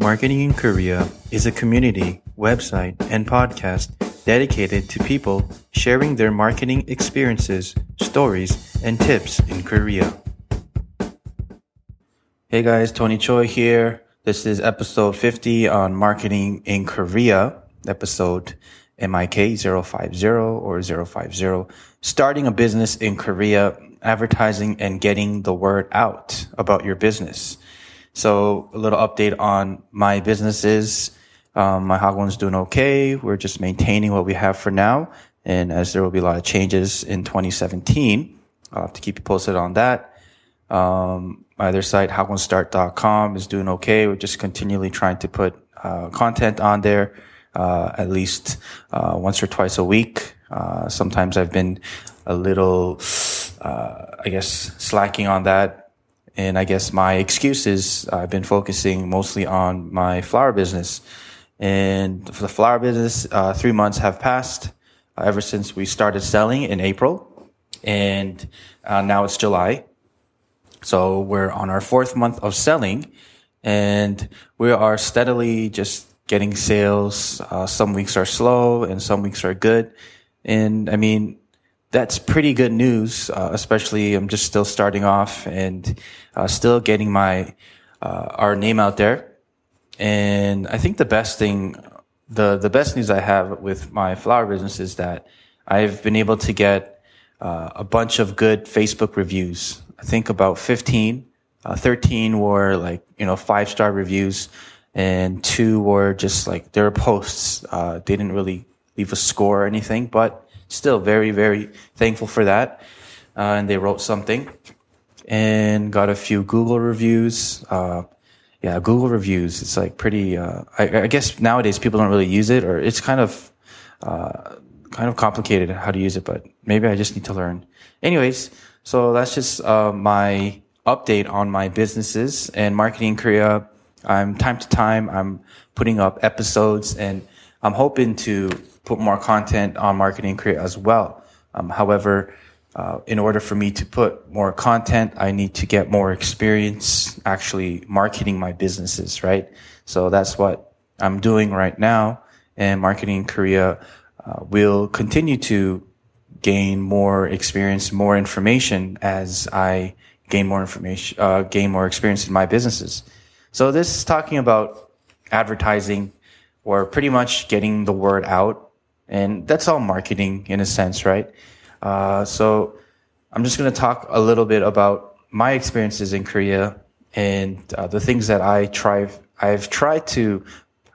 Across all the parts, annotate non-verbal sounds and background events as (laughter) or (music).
Marketing in Korea is a community, website, and podcast dedicated to people sharing their marketing experiences, stories, and tips in Korea. Hey guys, Tony Choi here. This is episode 50 on marketing in Korea, episode MIK 050 or 050, starting a business in Korea, advertising and getting the word out about your business. So a little update on my businesses. Um, my Hagwon's doing okay. We're just maintaining what we have for now. And as there will be a lot of changes in 2017, I'll have to keep you posted on that. Um, my other site, hagwonstart.com is doing okay. We're just continually trying to put, uh, content on there, uh, at least, uh, once or twice a week. Uh, sometimes I've been a little, uh, I guess slacking on that and I guess my excuse is I've been focusing mostly on my flower business. And for the flower business, uh, three months have passed uh, ever since we started selling in April. And uh, now it's July. So we're on our fourth month of selling and we are steadily just getting sales. Uh, some weeks are slow and some weeks are good. And I mean, that's pretty good news, uh, especially I'm just still starting off and uh, still getting my uh, our name out there. And I think the best thing, the the best news I have with my flower business is that I've been able to get uh, a bunch of good Facebook reviews. I think about 15, uh, 13 were like you know five star reviews, and two were just like their posts. Uh, they didn't really leave a score or anything, but still very, very thankful for that. Uh, and they wrote something and got a few Google reviews. Uh, yeah, Google reviews. It's like pretty, uh, I, I, guess nowadays people don't really use it or it's kind of, uh, kind of complicated how to use it, but maybe I just need to learn. Anyways, so that's just, uh, my update on my businesses and marketing in Korea. I'm time to time, I'm putting up episodes and I'm hoping to put more content on marketing Korea as well. Um, however, uh, in order for me to put more content, I need to get more experience actually marketing my businesses, right? So that's what I'm doing right now. And marketing Korea uh, will continue to gain more experience, more information as I gain more information, uh, gain more experience in my businesses. So this is talking about advertising or pretty much getting the word out and that's all marketing in a sense, right? Uh, so I'm just going to talk a little bit about my experiences in Korea and uh, the things that I try, I've tried to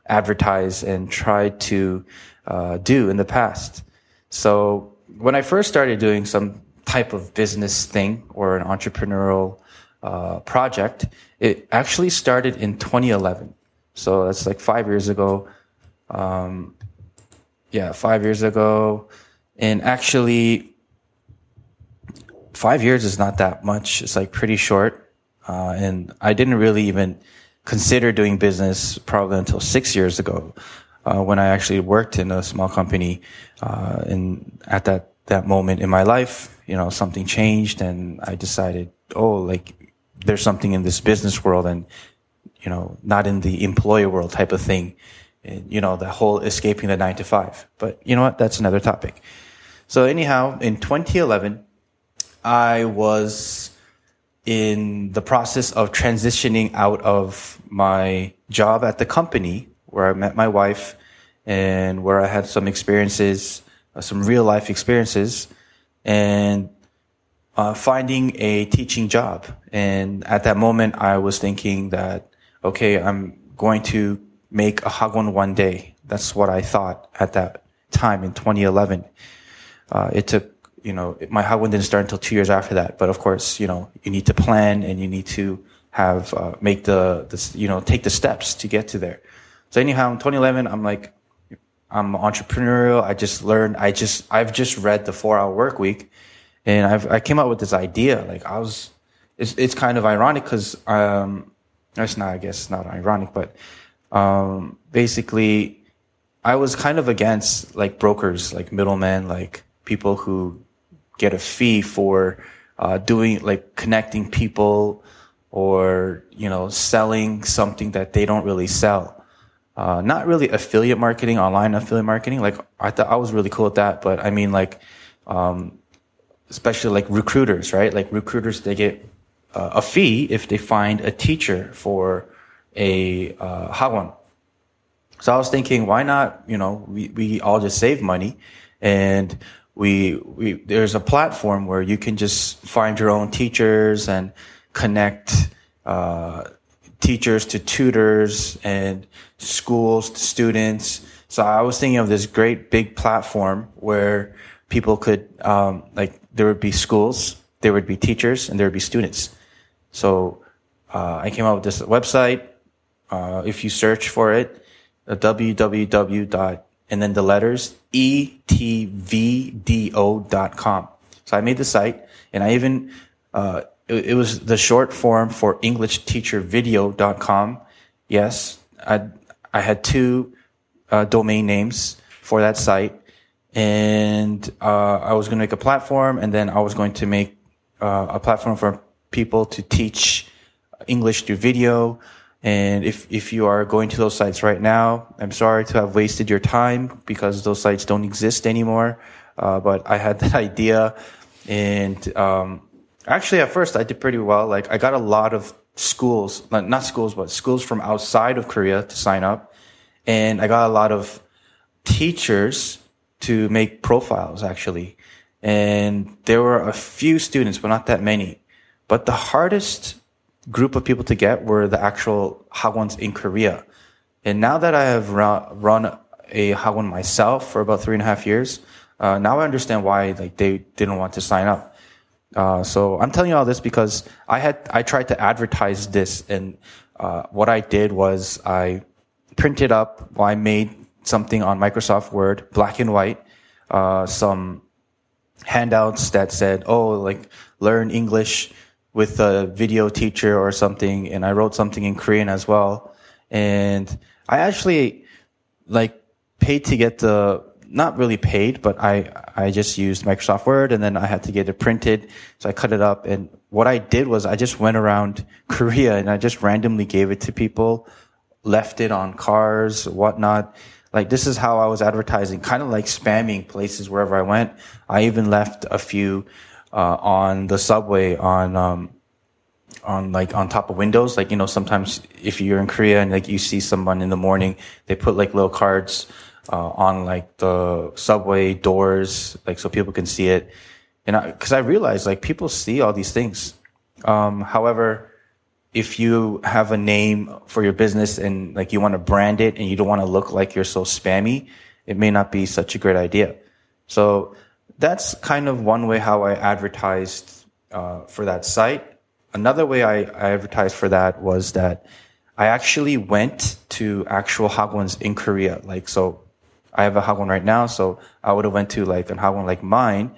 advertise and tried to uh, do in the past. So when I first started doing some type of business thing or an entrepreneurial uh, project, it actually started in 2011. So that's like five years ago. Um, yeah, five years ago. And actually, five years is not that much. It's like pretty short. Uh, and I didn't really even consider doing business probably until six years ago, uh, when I actually worked in a small company. Uh, and at that, that moment in my life, you know, something changed and I decided, oh, like there's something in this business world and, you know, not in the employer world type of thing you know, the whole escaping the nine to five. But you know what? That's another topic. So anyhow, in 2011, I was in the process of transitioning out of my job at the company where I met my wife and where I had some experiences, uh, some real life experiences and uh, finding a teaching job. And at that moment, I was thinking that, okay, I'm going to make a Hagwon one day. That's what I thought at that time in 2011. Uh, it took, you know, my Hagwon didn't start until two years after that. But of course, you know, you need to plan and you need to have, uh, make the, the, you know, take the steps to get to there. So anyhow, in 2011, I'm like, I'm entrepreneurial. I just learned, I just, I've just read the four hour work week and I've, I came up with this idea. Like I was, it's, it's kind of ironic because, um, it's not, I guess, not ironic, but um, basically, I was kind of against like brokers, like middlemen, like people who get a fee for uh, doing like connecting people or, you know, selling something that they don't really sell. Uh, not really affiliate marketing, online affiliate marketing. Like I thought I was really cool at that, but I mean like, um, especially like recruiters, right? Like recruiters, they get uh, a fee if they find a teacher for a uh, one, So I was thinking, why not? You know, we, we all just save money and we, we, there's a platform where you can just find your own teachers and connect, uh, teachers to tutors and schools to students. So I was thinking of this great big platform where people could, um, like, there would be schools, there would be teachers, and there would be students. So, uh, I came up with this website. Uh, if you search for it, www dot and then the letters etvdo.com. So I made the site and I even, uh, it, it, was the short form for englishteachervideo.com. Yes, I, I had two, uh, domain names for that site and, uh, I was going to make a platform and then I was going to make, uh, a platform for people to teach English through video. And if, if you are going to those sites right now, I'm sorry to have wasted your time because those sites don't exist anymore. Uh, but I had (laughs) that idea and, um, actually at first I did pretty well. Like I got a lot of schools, not schools, but schools from outside of Korea to sign up. And I got a lot of teachers to make profiles actually. And there were a few students, but not that many. But the hardest group of people to get were the actual hagwons in Korea. And now that I have run a hagwon myself for about three and a half years, uh, now I understand why like they didn't want to sign up. Uh, so I'm telling you all this because I had I tried to advertise this, and uh, what I did was I printed up. Well, I made something on Microsoft Word, black and white, uh, some handouts that said, "Oh, like learn English." With a video teacher or something and I wrote something in Korean as well. And I actually like paid to get the, not really paid, but I, I just used Microsoft Word and then I had to get it printed. So I cut it up. And what I did was I just went around (laughs) Korea and I just randomly gave it to people, left it on cars, whatnot. Like this is how I was advertising, kind of like spamming places wherever I went. I even left a few uh, on the subway on um, on like on top of windows. Like you know, sometimes if you're in Korea and like you see someone in the morning, they put like little cards uh, on like the subway doors, like so people can see it. And because I, I realized like people see all these things. Um, however, if you have a name for your business and like you want to brand it and you don't want to look like you're so spammy, it may not be such a great idea. So that's kind of one way how I advertised uh, for that site. Another way I, I, advertised for that was that I actually went to actual hagwons in Korea. Like, so I have a hagwon right now, so I would have went to like an hagwon like mine,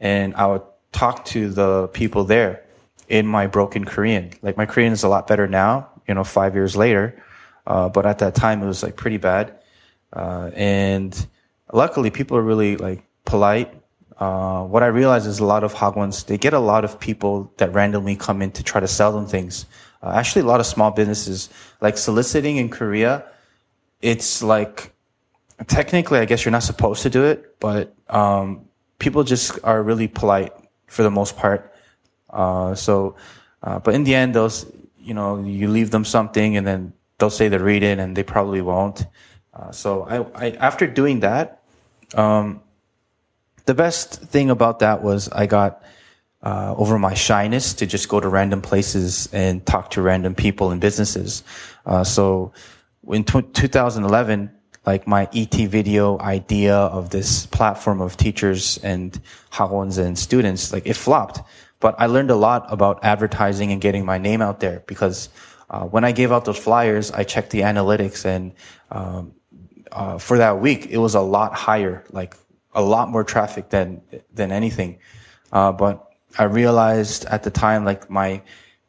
and I would talk to the people there in my broken Korean. Like my Korean is a lot better now, you know, five years later, uh, but at that time it was like pretty bad. Uh, and luckily people are really like polite uh, what I realize is a lot of hagwons, they get a lot of people that randomly come in to try to sell them things. Uh, actually, a lot of small businesses, like soliciting in Korea, it's like, technically, I guess you're not supposed to do it, but, um, people just are really polite for the most part. Uh, so, uh, but in the end, those, you know, you leave them something and then they'll say they read it and they probably won't. Uh, so I, I, after doing that, um, the best thing about that was I got uh, over my shyness to just go to random places and talk to random people and businesses. Uh, so in t- 2011, like my ET video idea of this platform of teachers and hagwons and students, like it flopped. But I learned a lot about advertising and getting my name out there because uh, when I gave out those flyers, I checked the analytics and um, uh, for that week, it was a lot higher, like a lot more traffic than than anything. Uh, but I realized at the time, like my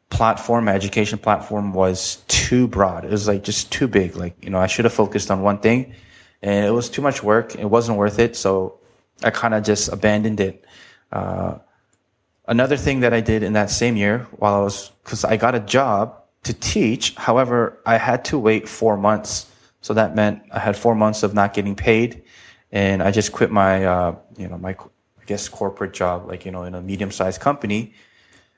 platform, my education platform was too broad. It was like just too big. Like you know, I should have focused on one thing, and it was too much work. It wasn't worth it, so I kind of just abandoned it. Uh, another thing that I did in that same year while I was, cause I got a job to teach. However, I had to wait four months. So that meant I had four months of not getting paid. And I just quit my, uh, you know, my, I guess corporate job, like, you know, in a medium sized company.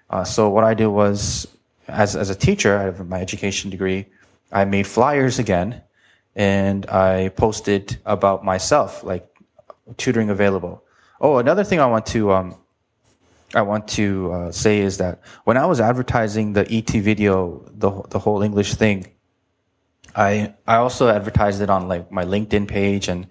Uh, so what I did was as, as a teacher, I have my education degree. I made flyers again and I posted about myself, like tutoring available. Oh, another thing I want to, um, I want to uh, say is that when I was advertising the ET video, the the whole English thing, I I also advertised it on like my LinkedIn page and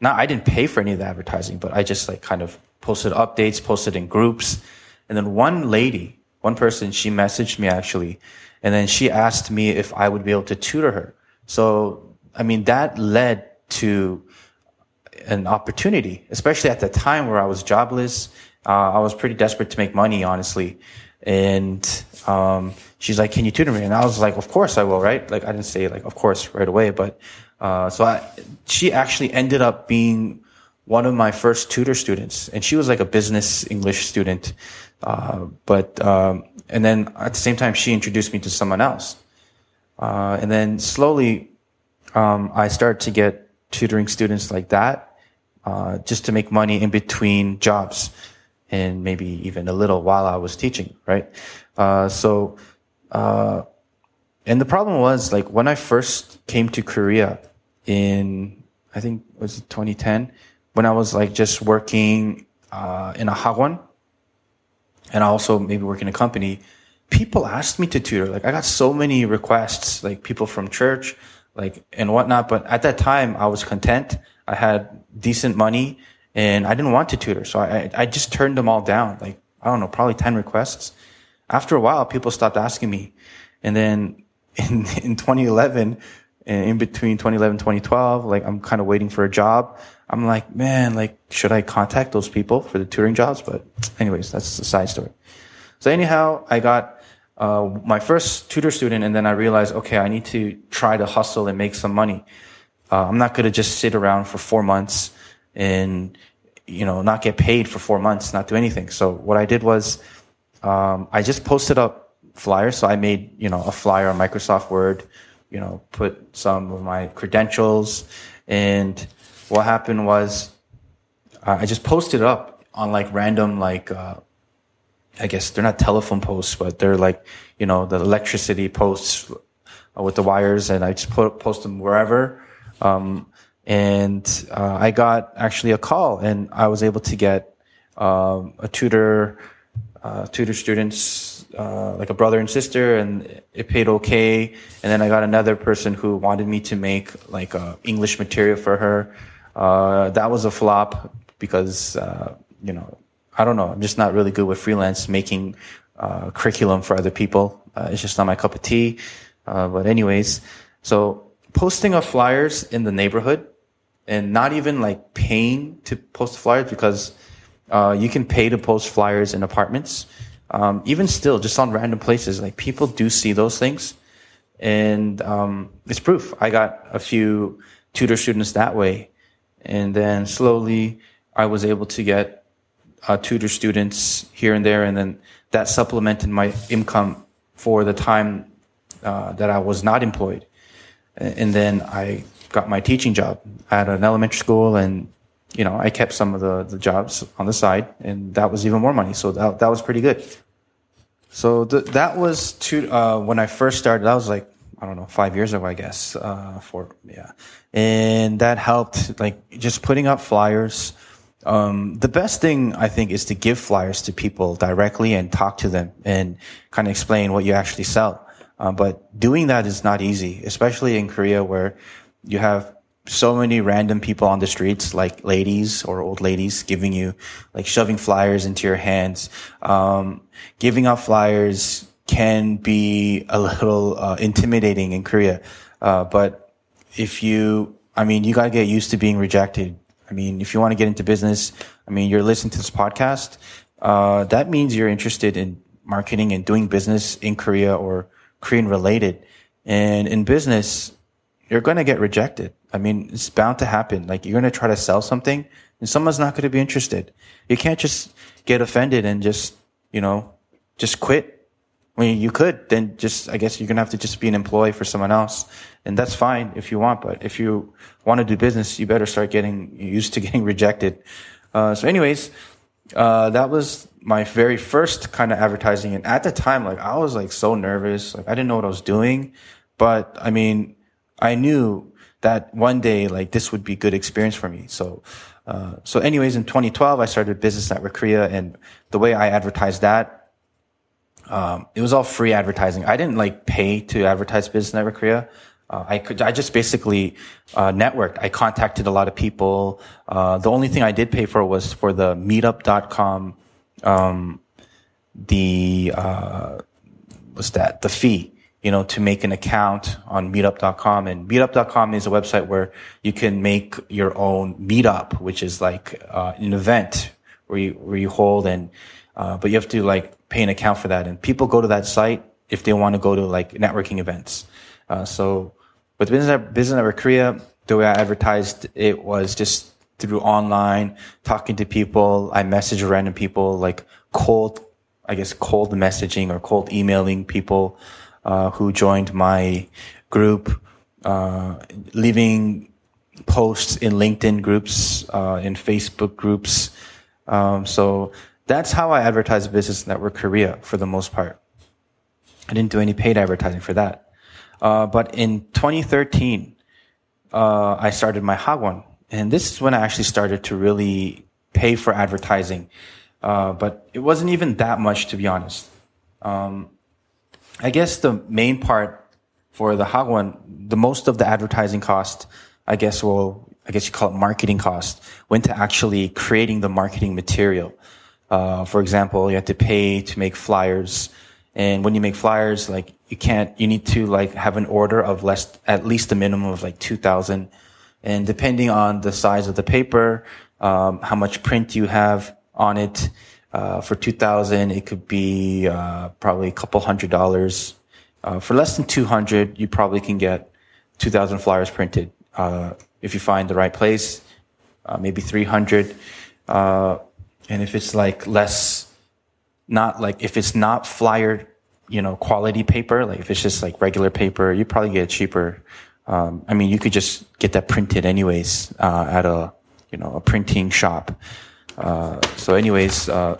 not I didn't pay for any of the advertising, but I just like kind of posted updates, posted in groups, and then one lady, one person, she messaged me actually, and then she asked me if I would be able to tutor her. So I mean that led to an opportunity, especially at the time where I was jobless uh, I was pretty desperate to make money, honestly. And, um, she's like, can you tutor me? And I was like, of course I will, right? Like, I didn't say like, of course right away, but, uh, so I, she actually ended up being one of my first tutor students and she was like a business English student. Uh, but, um, and then at the same time, she introduced me to someone else. Uh, and then slowly, um, I started to get tutoring students like that, uh, just to make money in between jobs and maybe even a little while I was teaching, right? Uh, so, uh, and the problem was like when I first came to Korea in, I think it was 2010, when I was like just working, uh, in a hagwon and also maybe work in a company, people asked me to tutor. Like I got so many requests, like people from church, like and whatnot. But at that time I was content. I had decent money and I didn't want to tutor. So I, I just turned them all down. Like, I don't know, probably 10 requests. After a while, people stopped asking me. And then (laughs) in, in 2011, in between 2011, 2012, like I'm kind of waiting for a job. I'm like, man, like, should I contact those people for the tutoring jobs? But anyways, that's a side story. So anyhow, I got, uh, my first tutor student and then I realized, okay, I need to try to hustle and make some money. Uh, I'm not going to just sit around for four months and you know not get paid for four months, not do anything. So what I did was um, I just posted up flyers. So I made you know a flyer on Microsoft Word, you know, put some of my credentials, and what happened was uh, I just posted up on like random like. Uh, I guess they're not telephone posts, but they're like, you know, the electricity posts with the wires and I just put, post them wherever. Um, and uh, I got actually a call, and I was able to get um, a tutor, uh, tutor students, uh, like a brother and sister, and it paid okay. And then I got another person who wanted me to make like English material for her. Uh, that was a flop because uh, you know I don't know. I'm just not really good with freelance making uh, curriculum for other people. it's just not my cup of tea. but anyways, so posting of flyers in the neighborhood and not even like paying to post flyers because uh, you can pay to post flyers in apartments. Um, even still, just on random places, like people do see those things, and um, it's proof. I got a few tutor students that way, and then slowly I was able to get uh, tutor students here and there, and then that supplemented my income for the time uh, that I was not employed, and then I got my teaching job at an elementary school and you know i kept some of the, the jobs on the side and that was even more money so that, that was pretty good. So that was to uh, when i first started that was like i don't know five years ago i guess uh, for yeah. And that helped like just putting up flyers. Um, the best thing I think is to give flyers to people directly and talk to them and kind of explain what you actually sell. Uh, but doing that is not easy, especially in Korea where you have so many random people on the streets, like ladies or old ladies giving you, like shoving flyers into your hands. Um, giving out flyers can be a little, uh, intimidating in Korea. Uh, but if you, I mean, you gotta get used to being rejected. I mean, if you want to get into business, I mean, you're listening to this podcast, uh, that means you're interested in marketing and doing business in Korea or Korean related. And in business, you're going to get rejected. I mean, it's bound to happen. Like you're going to try to sell something and someone's not going to be interested. You can't just get offended and just, you know, just quit. I mean, you could, then just, I guess you're going to have to just be an employee for someone else. And that's fine if you want, but if you want to do business, you better start getting used to (laughs) getting rejected. Uh, so anyways, uh, that was my very first kind of advertising. And at the time, like I was like so nervous. Like I didn't know what I was doing, but I mean, I knew that one day, like this would be good experience for me. So, uh, so anyways, in 2012, I started Business Network Korea and the way I advertised that, um, it was all free advertising. I didn't like pay to advertise Business Network Korea. Uh, I could, I just basically, uh, networked. I contacted a lot of people. Uh, the only thing I did pay for was for the meetup.com, um, the, uh, what's that? The fee, you know, to make an account on meetup.com and meetup.com is a website where you can make your own meetup, which is like, uh, an event where you, where you hold and, uh, but you have to like pay an account for that. And people go to that site if they want to go to like networking events. Uh, so with Business, Business Network Korea, the way I advertised it was just through online, talking to people. I message random people, like cold, I guess cold messaging or cold emailing people, uh, who joined my group, uh, leaving posts in LinkedIn groups, uh, in Facebook groups. Um, so that's how I advertised Business Network Korea for the most part. I didn't do any paid advertising for that. Uh, but in 2013, uh, I started my Hagwon. And this is when I actually started to really pay for advertising. Uh, but it wasn't even that much, to be honest. Um, I guess the main part for the Hagwon, the most of the advertising cost, I guess, well, I guess you call it marketing cost, went to actually creating the marketing material. Uh, for example, you had to pay to make flyers. And when you make flyers, like you can't, you need to like have an order of less, at least a minimum of like 2000. And depending on the size of the paper, um, how much print you have on it, uh, for 2000, it could be, uh, probably a couple hundred dollars. Uh, for less than 200, you probably can get 2000 flyers printed. Uh, if you find the right place, uh, maybe 300. Uh, and if it's like less, not like, if it's not flyer you know, quality paper, like if it's just like regular paper, you probably get cheaper. Um, I mean, you could just get that printed anyways, at a, you know, a printing shop. Uh, so anyways, uh,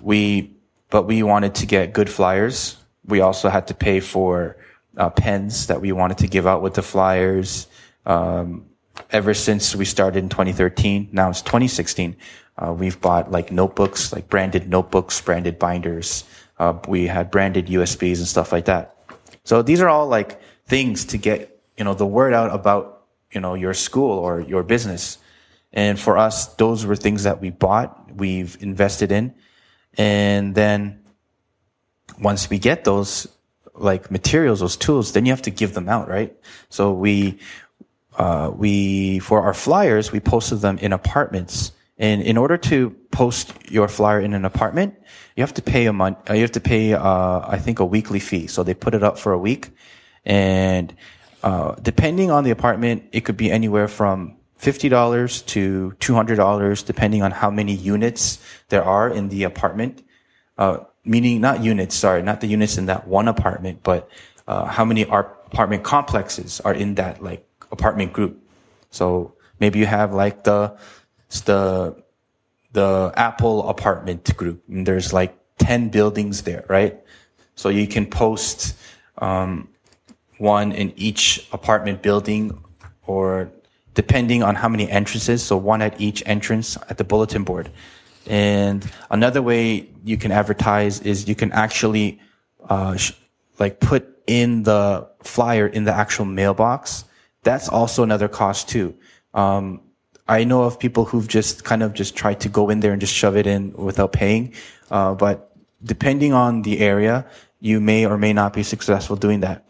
we, but we wanted to get good flyers. We also had to pay for, uh, pens that we wanted to give out with the flyers. Um, ever since we started in 2013, now it's 2016, uh, we've bought like notebooks, like branded notebooks, branded binders, uh, we had branded USBs and stuff like that. So these are all like things to get, you know, the word out about, you know, your school or your business. And for us, those were things that we bought, we've invested in. And then once we get those like materials, those tools, then you have to give them out, right? So we, uh, we, for our flyers, we posted them in apartments. And in order to post your flyer in an apartment, you have to pay a month, uh, you have to pay, uh, I think a weekly fee. So they put it up for a week and, uh, depending on the apartment, it could be anywhere from $50 to $200 depending on how many units there are in the apartment. Uh, meaning not units, sorry, not the units in that one apartment, but, uh, how many apartment complexes are in that like apartment group. So maybe you have like the, the the Apple apartment group. And there's like 10 buildings there, right? So you can post, um, one in each apartment building or depending on how many entrances. So one at each entrance at the bulletin board. And another way you can advertise is you can actually, uh, sh- like put in the flyer in the actual mailbox. That's also another cost too. Um, I know of people who've just kind of just tried to go in there and just shove it in without paying. Uh, but depending on the area, you may or may not be successful doing that.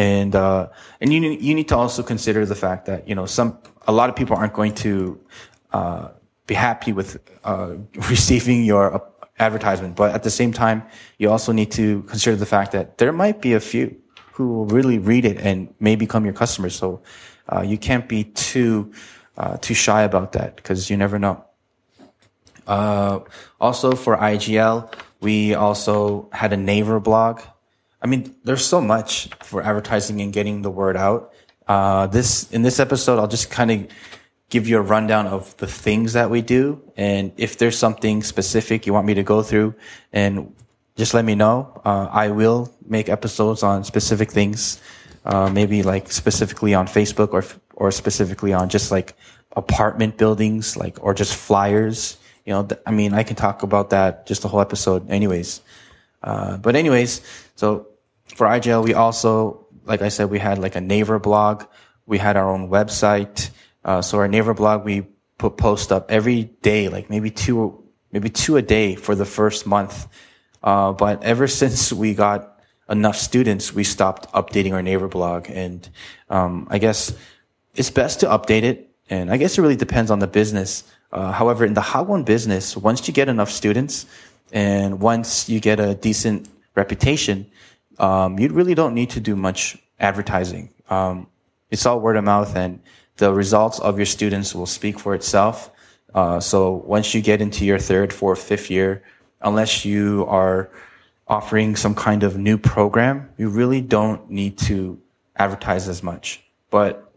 And, uh, and you, you need to also consider the fact that, you know, some, a lot of people aren't going to, uh, be happy with, uh, (laughs) receiving your advertisement. But at the same time, you also need to consider the fact that there might be a few who will really read it and may become your customers. So, uh, you can't be too, uh, too shy about that because you never know. Uh, also for IGL, we also had a Naver blog. I mean, there's so much for advertising and getting the word out. Uh, this, in this episode, I'll just kind of give you a rundown of the things that we do. And if there's something specific you want me to go through and just let me know. Uh, I will make episodes on specific things, uh, maybe like specifically on Facebook or, or specifically on just like apartment buildings, like, or just flyers. You know, th- I mean, I can talk about that just a whole episode anyways. Uh, but anyways, so for IGL, we also, like I said, we had like a Naver blog. We had our own website. Uh, so our Naver blog, we put post up every day, like maybe two, maybe two a day for the first month. Uh, but ever (laughs) since we got enough students, we stopped updating our Naver blog. And, um, I guess it's best to update it. And I guess it really depends on the business. Uh, however, in the Hagwon business, once you get enough students and once you get a decent reputation, um, you really don't need to do much advertising. Um, it's all word of mouth and the results of your students will speak for itself. Uh, so once you get into your third, fourth, fifth year, unless you are offering some kind of new program, you really don't need to advertise as much. But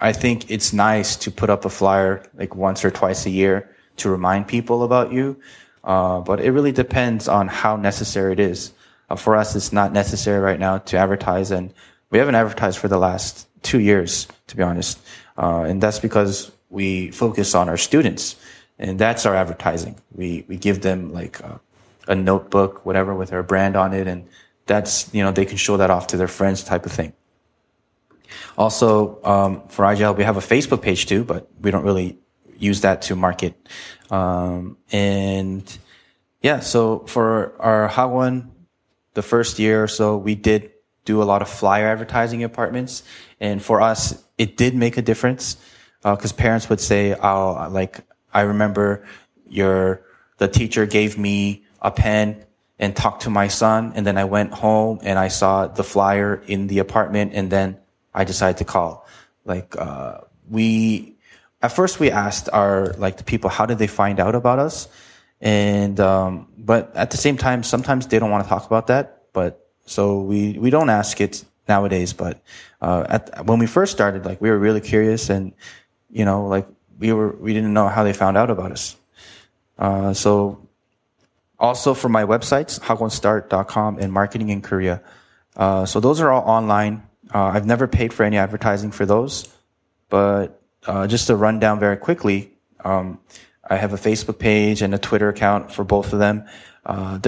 I think it's nice to put up a flyer like once or twice a year to remind people about you. Uh, but it really depends on how necessary it is. Uh, for us, it's not necessary right now to advertise, and we haven't advertised for the last two years, to be honest. Uh, and that's because we focus on our students, and that's our advertising. We we give them like a, a notebook, whatever, with our brand on it, and that's you know they can show that off to their friends, type of thing. Also, um, for IGL, we have a Facebook page too, but we don't really use that to market. Um, and yeah, so for our Hagwon, the first year or so, we did do a lot of flyer advertising apartments. And for us, it did make a difference. Uh, cause parents would say, oh, like, I remember your, the teacher gave me a pen and talked to my son. And then I went home and I saw the flyer in the apartment. And then I decided to call. Like, uh, we, at first we asked our, like the people, how did they find out about us? And, um, but at the same time, sometimes they don't want to talk about that. But so we, we don't ask it nowadays. But, uh, at, when we first started, like we were really curious and, you know, like we were, we didn't know how they found out about us. Uh, so also for my websites, hagwonstart.com and marketing in Korea. Uh, so those are all online. Uh, I've never paid for any advertising for those, but uh, just to run down very quickly, um, I have a Facebook page and a Twitter account for both of them. Uh,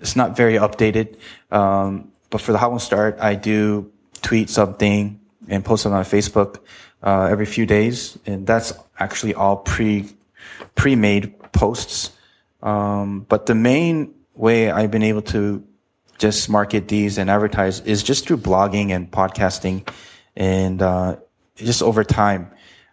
it's not very updated, um, but for the Hagwon Start, I do tweet something and post it on Facebook uh, every few days, and that's actually all pre pre-made posts. Um, but the main way I've been able to just market these and advertise is just through blogging and podcasting and uh, just over time.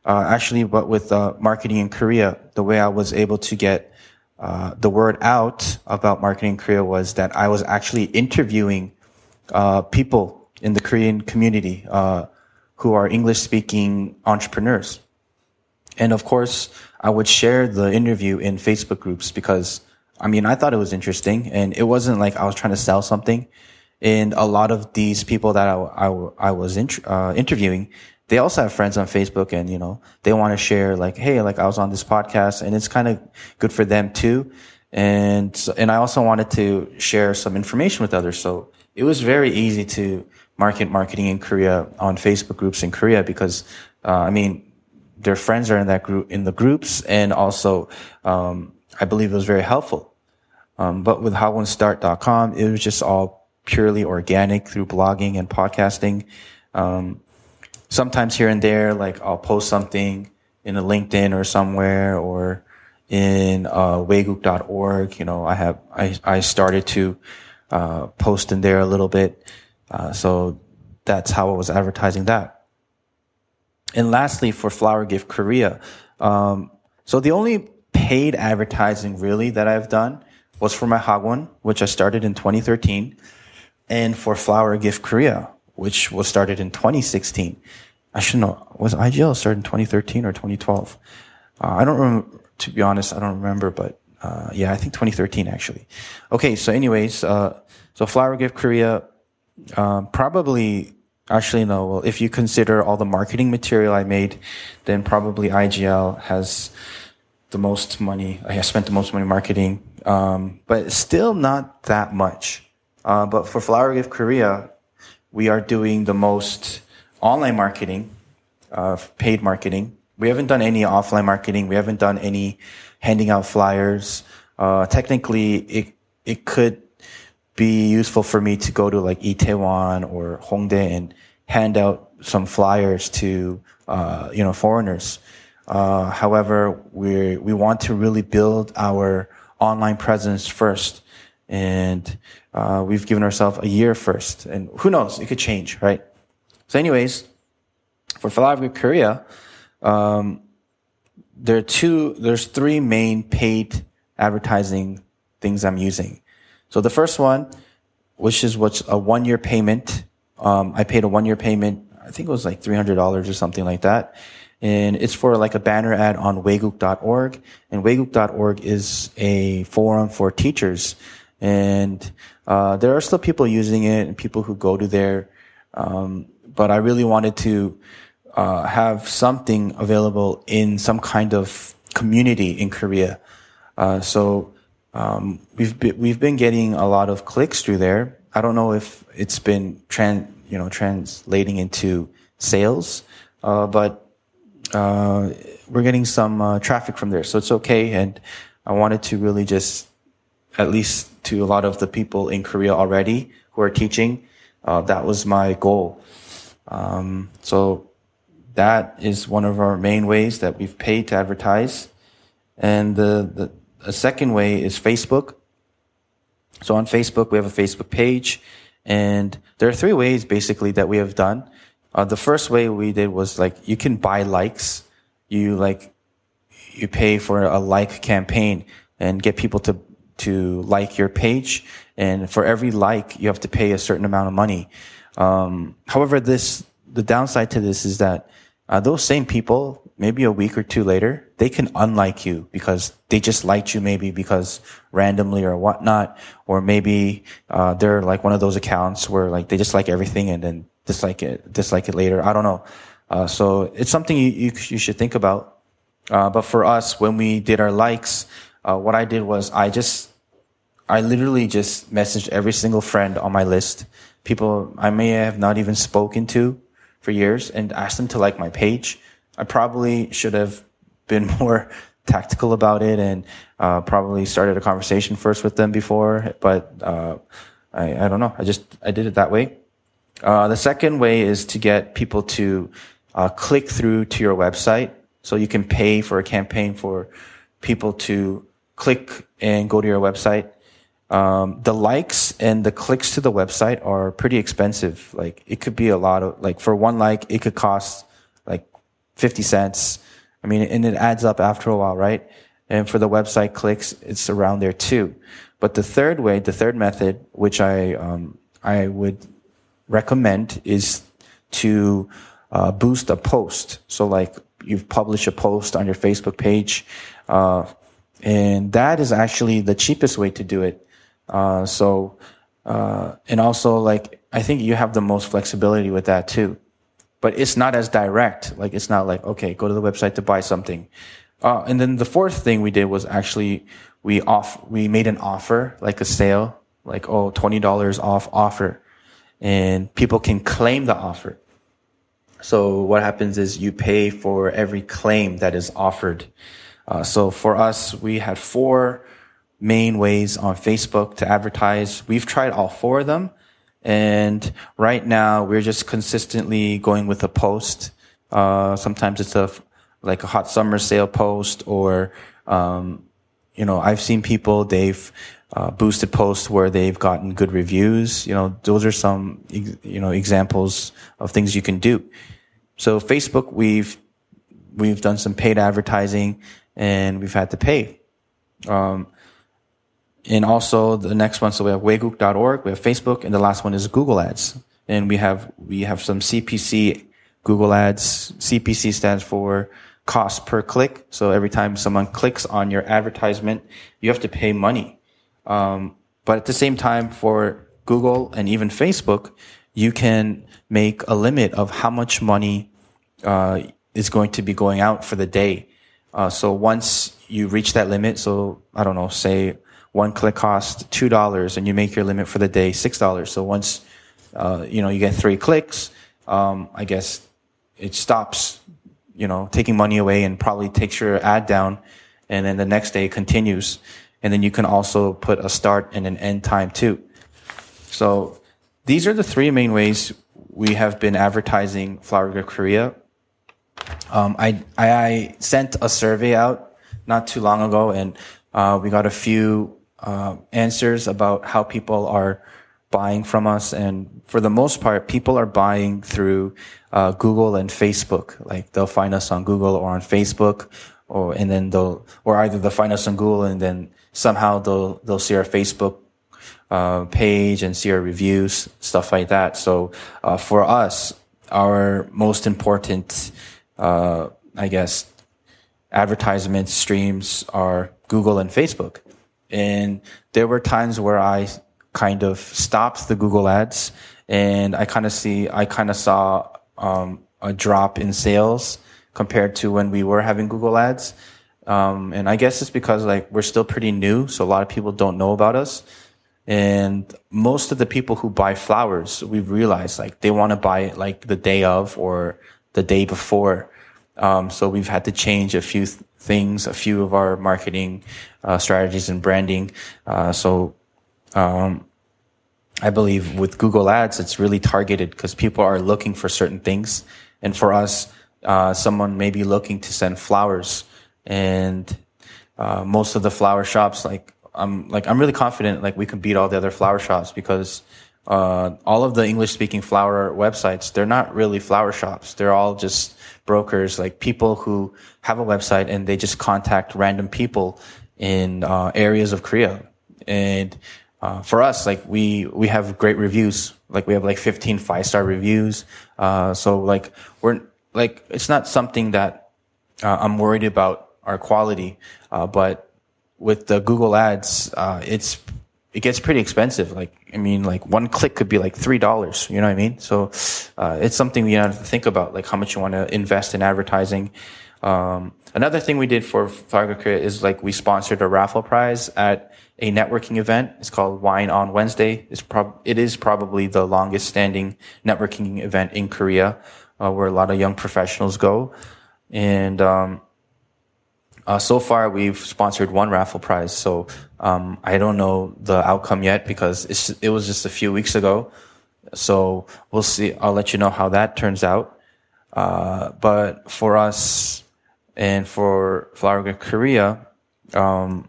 Uh, actually, but with uh, marketing in Korea, the way I was able to get uh, the word out about marketing in Korea was that I was actually interviewing uh, people in the Korean community uh, who are English speaking entrepreneurs. And of course, I would share the interview in Facebook groups because I mean, I thought it was interesting and it wasn't like I was trying to sell something. And a lot of these people that I, I, I was uh, interviewing, they also have friends on Facebook and, you know, they want to share like, Hey, like I was on this podcast and it's kind of good for them too. And, and I also wanted to share some information with others. So it was very easy to market marketing in Korea on Facebook groups in Korea because, uh, I mean, their friends are in that group, in the groups and also, um, I believe it was very helpful. Um, but with hagwonstart.com, it was just all purely organic through blogging and podcasting. Um, sometimes here and there, like I'll post something in a LinkedIn or somewhere or in uh, waygook.org. You know, I have I I started to uh, post in there a little bit, uh, so that's how I was advertising that. And lastly, for Flower Gift Korea, um, so the only paid advertising really that I've done was for my Hagwon, which I started in 2013, and for Flower Gift Korea, which was started in 2016. I should know. Was IGL started in 2013 or 2012? Uh, I don't remember. To be honest, I don't remember, but Uh, yeah, I think 2013 actually. Okay, so anyways, uh, so Flower Gift Korea, um, probably actually no. Well, if you consider all the marketing material I made, then probably IGL has the most money. I spent the most money marketing, um, but still not that much. Uh, but for Flower Gift Korea, we are doing the most online marketing, uh, paid marketing. We haven't done any offline marketing. We haven't done any handing out flyers. Uh, technically, it it could be useful for me to go to like Itaewon or Hongdae and hand out some flyers to uh, you know foreigners. Uh, however, we we want to really build our online presence first, and uh, we've given ourselves a year first, and who knows, it could change, right? So, anyways, for Gift Korea, um, there are two, there's three main paid advertising things I'm using. So the first one, which is what's a one year payment. Um, I paid a one year payment. I think it was like $300 or something like that. And it's for like a banner ad on waygook.org. And waygook.org is a forum for teachers. And, uh, there are still people using it and people who go to there. Um, but I really wanted to, uh, have something available in some kind of community in Korea. Uh, so um, we've been, we've been getting a lot of clicks through there. I don't know if it's been trans you know translating into sales, uh, but uh, we're getting some uh, traffic from there, so it's okay. And I wanted to really just at least to a lot of the people in Korea already who are teaching. Uh, that was my goal. Um, so that is one of our main ways that we've paid to advertise. And the, the, second way is Facebook. So on Facebook, we have a Facebook page and there are three ways basically that we have done. Uh, the first way we did was like, you can buy likes. You like, you pay for a like campaign and get people to, to like your page. And for every like, you have to pay a certain amount of money. Um, however, this, the downside to this is that uh, those same people, maybe a week or two later, they can unlike you because they just liked you maybe because randomly or whatnot, or maybe uh, they're like one of those accounts where like they just like everything and then dislike it, dislike it later. I don't know. Uh, so it's something you, you, you should think about. Uh, but for us, when we did our likes, uh, what I did was I just, I literally just messaged every single friend on my list, people I may have not even spoken to for years and asked them to like my page. I probably should have been (laughs) more tactical about it and uh, probably started a conversation first with them before, but uh, I, I, don't know. I just I did it that way. Uh, the second way is to get people to uh, click through to your website, so you can pay for a campaign for people to click and go to your website um, the likes and the clicks to the website are pretty expensive. Like it could be a lot of like for one like it could cost like fifty cents. I mean, and it adds up after a while, right? And for the website clicks, it's around there too. But the third way, the third method, which I um, I would recommend, is to uh, boost a post. So like you've published a post on your Facebook page, uh, and that is actually the cheapest way to do it uh, so, uh, and also like, I think you have the most flexibility with that too. But it's not as direct. Like, it's not like, okay, go to the website to buy something. Uh, and then the fourth thing we did was actually, we off, we made an offer, like a sale, like, oh, $20 off offer. And people can claim the offer. So what happens is you pay for every claim that is offered. Uh, so for us, we had four main ways on Facebook to advertise. We've tried all four of them. And right now we're just consistently going with a post. Uh, sometimes it's a, like a hot summer sale post or, um, you know, I've seen people, they've, uh, boosted posts where they've gotten good reviews. You know, those are some, you know, examples of things you can do. So Facebook, we've, we've done some paid advertising and we've had to pay. Um, and also the next one, so we have waygook.org, we have Facebook, and the last one is Google Ads. And we have, we have some CPC Google Ads. CPC stands for cost per click. So every time someone clicks on your advertisement, you have to pay money. Um, but at the same time, for Google and even Facebook, you can make a limit of how much money uh, is going to be going out for the day. Uh, so once you reach that limit, so I don't know, say one click costs two dollars, and you make your limit for the day six dollars. So once uh, you know you get three clicks, um, I guess it stops, you know, taking money away and probably takes your ad down, and then the next day continues, and then you can also put a start and an end time too. So these are the three main ways we have been advertising Flower Girl Korea. Um, I, I sent a survey out not too long ago, and uh, we got a few uh, answers about how people are buying from us. And for the most part, people are buying through uh, Google and Facebook. Like they'll find us on Google or on Facebook, or and then they'll or either they'll find us on Google and then somehow they'll they'll see our Facebook uh, page and see our reviews, stuff like that. So uh, for us, our most important, uh, I guess, advertisement streams are Google and Facebook. And there were times where I kind of stopped the Google ads and I kind of see, I kind of saw, um, a drop in sales compared to when we were having Google ads. Um, and I guess it's because like we're still pretty new. So a lot of people don't know about us. And most of the people who buy flowers, we've realized like they want to buy it like the day of or the day before. Um, so we've had to change a few th- things, a few of our marketing uh, strategies and branding. Uh, so um, I believe with Google Ads, it's really targeted because people are looking for certain things. And for us, uh, someone may be looking to send flowers, and uh, most of the flower shops like I'm like I'm really confident like we can beat all the other flower shops because uh, all of the English speaking flower websites they're not really flower shops. They're all just brokers, like people who have a website and they just contact random people in uh, areas of Korea. And uh, for us, like we we have great reviews. Like we have like 15 five star reviews. Uh, so like we're like it's not something that uh, I'm worried about our quality, uh, but with the Google ads, uh, it's, it gets pretty expensive. Like, I mean, like one click could be like $3. You know what I mean? So, uh, it's something you have to think about, like how much you want to invest in advertising. Um, another thing we did for Korea is like we sponsored a raffle prize at a networking event. It's called Wine on Wednesday. It's prob- it is probably the longest standing networking event in Korea, uh, where a lot of young professionals go. And, um, uh, so far, we've sponsored one raffle prize. So um, I don't know the outcome yet because it was just a few weeks ago. So we'll see. I'll let you know how that turns out. Uh, but for us and for Flower Korea, um,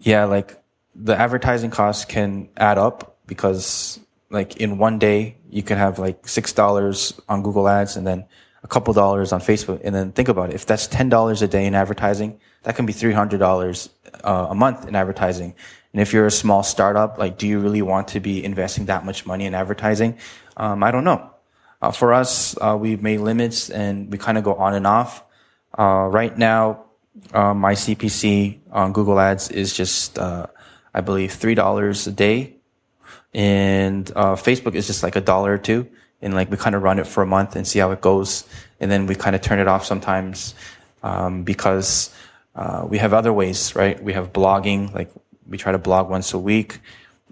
yeah, like the advertising costs can add up because like in one day you can have like six dollars on Google Ads and then a couple dollars on Facebook. And then think about it. If that's $10 a day in advertising, that can be $300 uh, a month in advertising. And if you're a small startup, like, do you really want to be investing that much money in advertising? Um, I don't know. Uh, for us, uh, we've made limits and we kind of go on and off. Uh, right now, uh, my CPC on Google Ads is just, uh, I believe, $3 a day. And Facebook is just like a dollar or two and like we kind of run it for a month and see how it goes, and then we kind of turn it off sometimes um, because uh, we have other ways, right? We have blogging, like we try to blog once a week.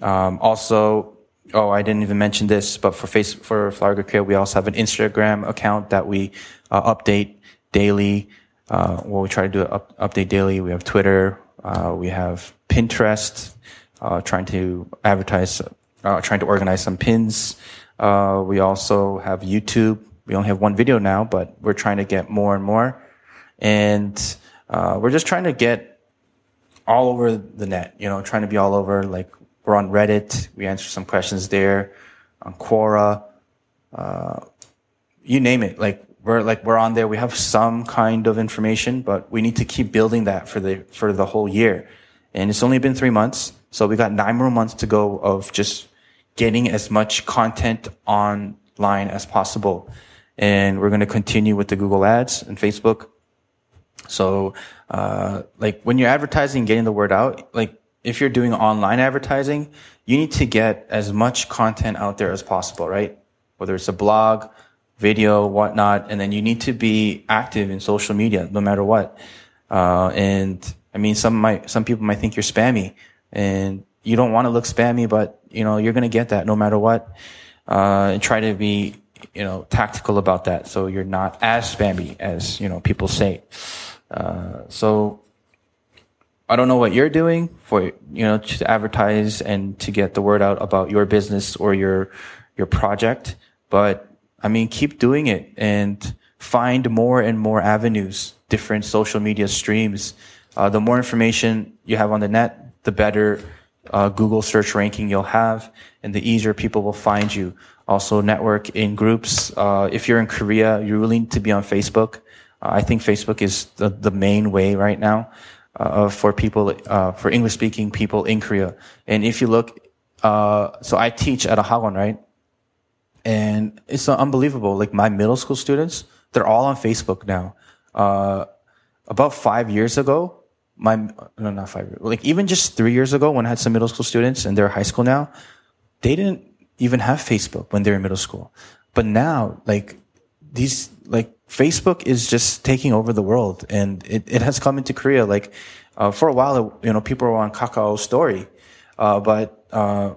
Um, also, oh, I didn't even mention this, but for face for Flower Girl Korea, we also have an Instagram account that we uh, update daily. Uh, well, we try to do an up, update daily. We have Twitter. Uh, we have Pinterest. Uh, trying to advertise, uh, trying to organize some pins. Uh, we also have YouTube. We only have one video now, but we're trying to get more and more. And uh, we're just trying to get all over the net, you know, trying to be all over. Like we're on Reddit. We answer some questions there on Quora. Uh, you name it. Like we're like we're on there. We have some kind of information, but we need to keep building that for the for the whole year. And it's only been three months, so we got nine more months to go of just getting as much content online as possible. And we're going to continue with the Google ads and Facebook. So, uh, like when you're advertising, getting the word out, like if you're doing online advertising, you need to get as much content out there as possible, right? Whether it's a blog, video, whatnot, and then you need to be active in social media no matter what. Uh, and I mean, some might, some people might think you're spammy and you don't want to look spammy, but you know, you're going to get that no matter what. Uh, and try to be, you know, tactical about that. So you're not as spammy as, you know, people say. Uh, so I don't know what you're doing for, you know, to advertise and to get the word out about your business or your, your project. But I mean, keep doing it and find more and more avenues, different social media streams. Uh, the more information you have on the net, the better uh, Google search ranking you'll have, and the easier people will find you. Also, network in groups. Uh, if you're in Korea, you really need to be on Facebook. Uh, I think Facebook is the, the main way right now uh, for people, uh, for English speaking people in Korea. And if you look, uh, so I teach at a hagwon, right? And it's unbelievable. Like my middle school students, they're all on Facebook now. About five years ago, my, no, not five, like even just three years ago when I had some middle school students and they're high school now, they didn't even have Facebook when they were in middle school. But now, like these, like Facebook is just taking over the world and it, it has come into Korea. Like, uh, for a while, you know, people were on Kakao story. Uh, but, uh,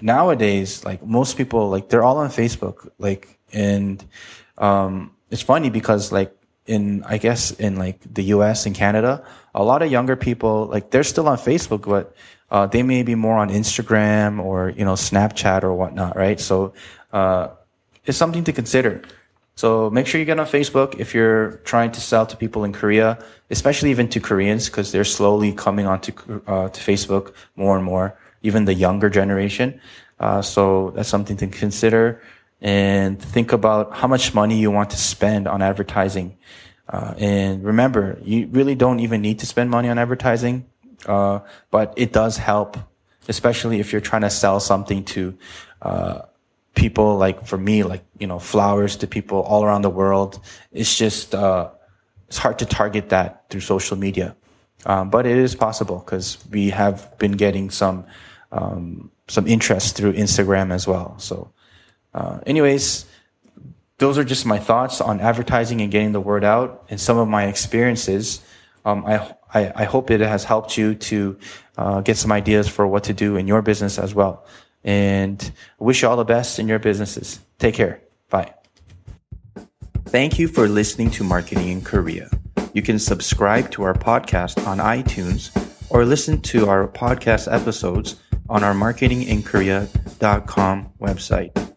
nowadays, like most people, like they're all on Facebook. Like, and, um, it's funny because like in, I guess in like the US and Canada, a lot of younger people, like they're still on Facebook, but, uh, they may be more on Instagram or, you know, Snapchat or whatnot, right? So, uh, it's something to consider. So make sure you get on Facebook if you're trying to sell to people in Korea, especially even to Koreans, because they're slowly coming onto uh, to Facebook more and more, even the younger generation. Uh, so that's something to consider and think about how much money you want to spend on advertising. Uh, and remember, you really don't even need to spend money on advertising, uh, but it does help, especially if you're trying to sell something to uh, people like for me, like, you know, flowers to people all around the world. It's just, uh, it's hard to target that through social media. Um, but it is possible because we have been getting some, um, some interest through Instagram as well. So, uh, anyways, those are just my thoughts on advertising and getting the word out and some of my experiences. Um, I, I, I, hope it has helped you to uh, get some ideas for what to do in your business as well and I wish you all the best in your businesses. Take care. Bye. Thank you for listening to Marketing in Korea. You can subscribe to our podcast on iTunes or listen to our podcast episodes on our marketinginkorea.com website.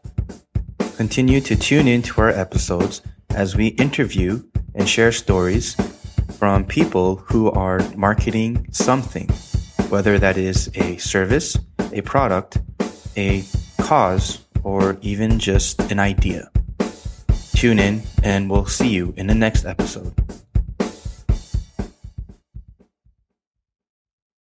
Continue to tune in to our episodes as we interview and share stories from people who are marketing something, whether that is a service, a product, a cause, or even just an idea. Tune in and we'll see you in the next episode.